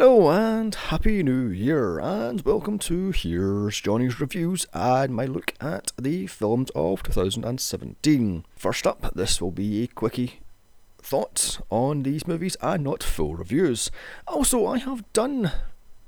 Hello and happy new year, and welcome to Here's Johnny's Reviews and my look at the films of 2017. First up, this will be a quickie thoughts on these movies and not full reviews. Also, I have done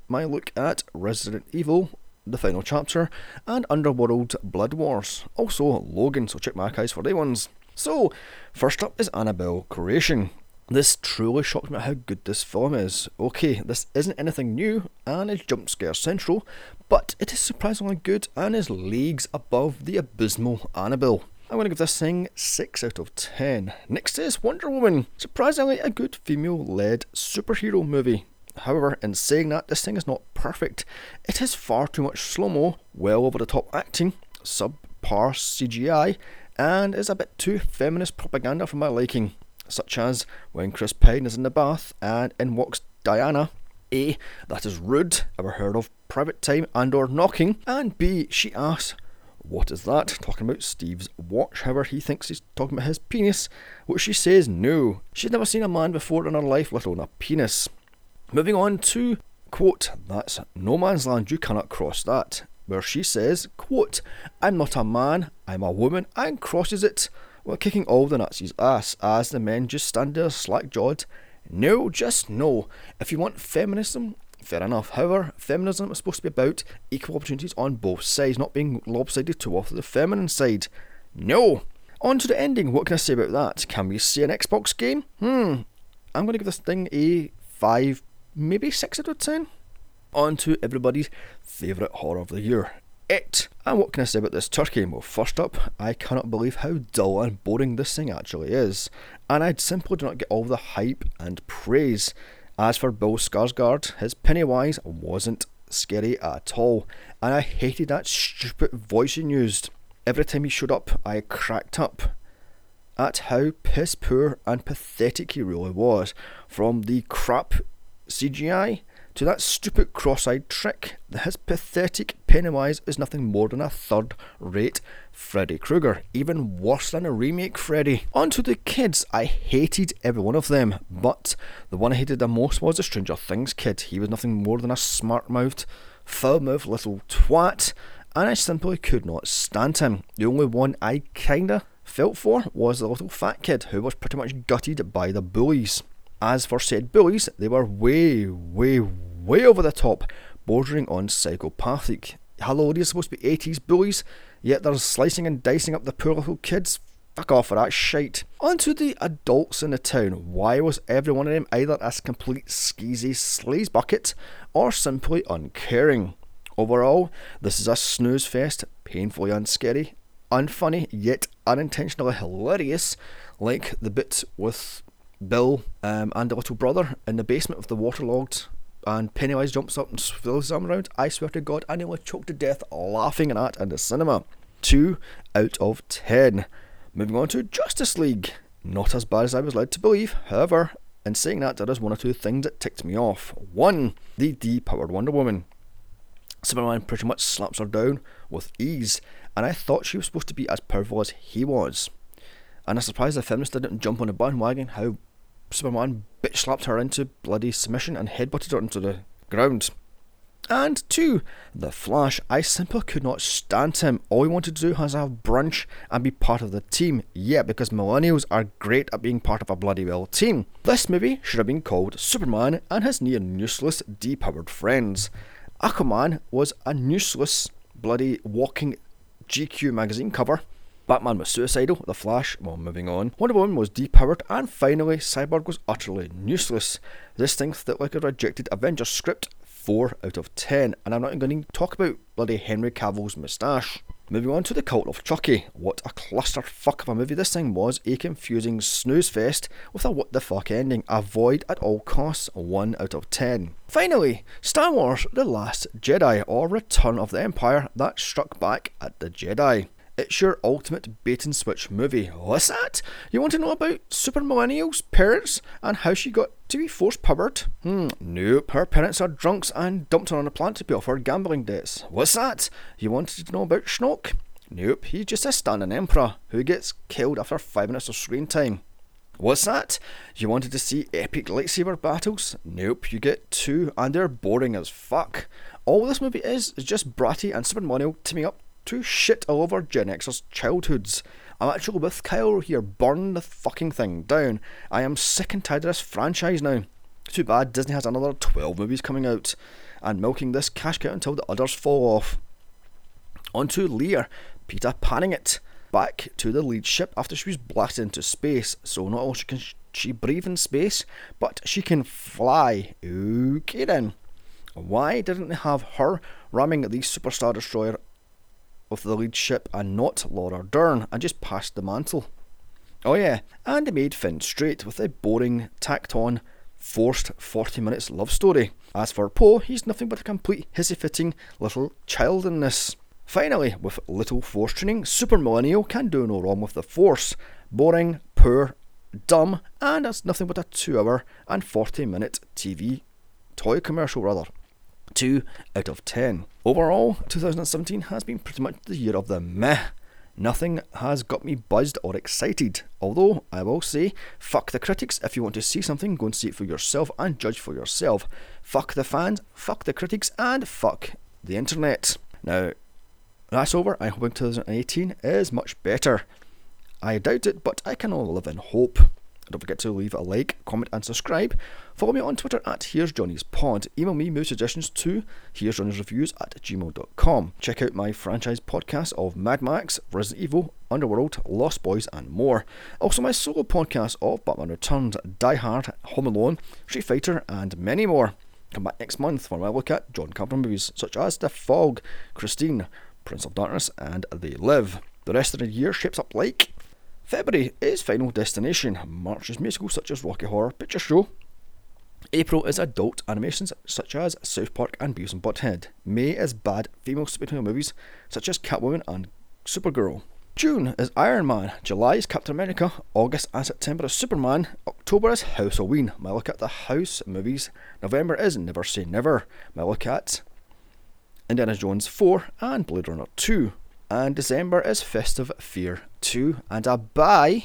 my look at Resident Evil, the final chapter, and Underworld Blood Wars. Also, Logan, so check my archives for they ones. So, first up is Annabelle Creation. This truly shocked me at how good this film is. Okay, this isn't anything new and is jump scare central, but it is surprisingly good and is leagues above the abysmal Annabelle. I'm going to give this thing 6 out of 10. Next is Wonder Woman. Surprisingly, a good female led superhero movie. However, in saying that, this thing is not perfect. It has far too much slow mo, well over the top acting, subpar CGI, and is a bit too feminist propaganda for my liking such as when Chris Pine is in the bath and in walks Diana. A. That is rude. Ever heard of private time and or knocking? And B. She asks, what is that? Talking about Steve's watch. However, he thinks he's talking about his penis, which she says no. She's never seen a man before in her life, let alone a penis. Moving on to, quote, that's no man's land, you cannot cross that. Where she says, quote, I'm not a man, I'm a woman, and crosses it were kicking all the Nazis' ass as the men just stand there slack jawed. No, just no. If you want feminism, fair enough. However, feminism is supposed to be about equal opportunities on both sides, not being lopsided to towards the feminine side. No. On to the ending. What can I say about that? Can we see an Xbox game? Hmm. I'm going to give this thing a 5, maybe 6 out of 10. On to everybody's favourite horror of the year it. And what can I say about this turkey? Well, first up, I cannot believe how dull and boring this thing actually is, and I simply do not get all the hype and praise. As for Bill Skarsgård, his Pennywise wasn't scary at all, and I hated that stupid voice he used. Every time he showed up, I cracked up at how piss poor and pathetic he really was, from the crap CGI to that stupid cross eyed trick, his pathetic Pennywise is nothing more than a third rate Freddy Krueger, even worse than a remake Freddy. On to the kids, I hated every one of them, but the one I hated the most was the Stranger Things kid. He was nothing more than a smart mouthed, foul mouthed little twat, and I simply could not stand him. The only one I kinda felt for was the little fat kid who was pretty much gutted by the bullies. As for said bullies, they were way, way, way over the top, bordering on psychopathic. Hello, these are supposed to be 80s bullies, yet they're slicing and dicing up the poor little kids. Fuck off with that shite. On to the adults in the town. Why was every one of them either a complete skeezy sleaze bucket or simply uncaring? Overall, this is a snooze fest, painfully unscary, unfunny, yet unintentionally hilarious, like the bit with Bill um, and the little brother in the basement of the waterlogged and Pennywise jumps up and throws his arm around. I swear to God, I nearly choked to death laughing at that in the cinema. 2 out of 10. Moving on to Justice League. Not as bad as I was led to believe, however, in saying that, there is one or two things that ticked me off. One, the depowered Wonder Woman. Superman pretty much slaps her down with ease, and I thought she was supposed to be as powerful as he was. And I'm surprised the feminists didn't jump on the bandwagon how Superman bitch slapped her into bloody submission and headbutted her into the ground. And two, The Flash. I simply could not stand him. All he wanted to do was have brunch and be part of the team. Yeah, because millennials are great at being part of a bloody well team. This movie should have been called Superman and his near useless depowered friends. Aquaman was a useless bloody walking GQ magazine cover Batman was suicidal, The Flash, well, moving on. Wonder Woman was depowered, and finally, Cyborg was utterly useless. This thing felt like a rejected Avengers script, 4 out of 10, and I'm not even going to talk about bloody Henry Cavill's moustache. Moving on to the Cult of Chucky. What a clusterfuck of a movie this thing was. A confusing snooze fest with a what the fuck ending. Avoid at all costs. 1 out of 10. Finally, Star Wars The Last Jedi or Return of the Empire that struck back at the Jedi. It's your ultimate bait and switch movie. What's that? You want to know about super millennials' parents and how she got to be force powered? Hmm, nope. Her parents are drunks and dumped her on a planet to pay off her gambling debts. What's that? You wanted to know about Snoke? Nope, he's just a standing emperor who gets killed after five minutes of screen time. What's that? You wanted to see epic lightsaber battles? Nope, you get two, and they're boring as fuck. All this movie is is just Bratty and Super Mario teaming up to shit all over Gen Xers' childhoods. I'm actually with Kyle here, burn the fucking thing down. I am sick and tired of this franchise now. Too bad Disney has another 12 movies coming out, and milking this cash cow until the others fall off. On to Leia, Peter panning it back to the lead ship after she was blasted into space. So not only can she breathe in space, but she can fly. Okay then. Why didn't they have her ramming the Superstar Destroyer of the lead ship and not Laura Dern and just passed the mantle. Oh yeah, and they made Finn straight with a boring, tacked on, forced 40 minutes love story. As for Poe, he's nothing but a complete hissy fitting little child in this. Finally, with little force training, Super Millennial can do no wrong with the force. Boring, poor, dumb, and it's nothing but a 2 hour and 40 minute TV toy commercial rather. 2 out of 10. Overall, 2017 has been pretty much the year of the meh. Nothing has got me buzzed or excited. Although, I will say, fuck the critics. If you want to see something, go and see it for yourself and judge for yourself. Fuck the fans, fuck the critics, and fuck the internet. Now, that's over. I hope 2018 is much better. I doubt it, but I can only live in hope. Don't forget to leave a like, comment, and subscribe. Follow me on Twitter at Here's Johnny's Pod. Email me movie suggestions to Here's Johnny's Reviews at gmail.com. Check out my franchise podcast of Mad Max, Resident Evil, Underworld, Lost Boys, and more. Also, my solo podcast of Batman Returns, Die Hard, Home Alone, Street Fighter, and many more. Come back next month when I look at John Carpenter movies such as The Fog, Christine, Prince of Darkness, and They Live. The rest of the year shapes up like February is Final Destination. March is musicals such as Rocky Horror Picture Show. April is adult animations such as South Park and Beavis and Butthead. May is bad female superhero movies such as Catwoman and Supergirl. June is Iron Man, July is Captain America, August and September is Superman, October is House Halloween. My look at the house movies. November is Never Say Never. My look at Indiana Jones 4 and Blade Runner 2 and December is Festive Fear 2 and a bye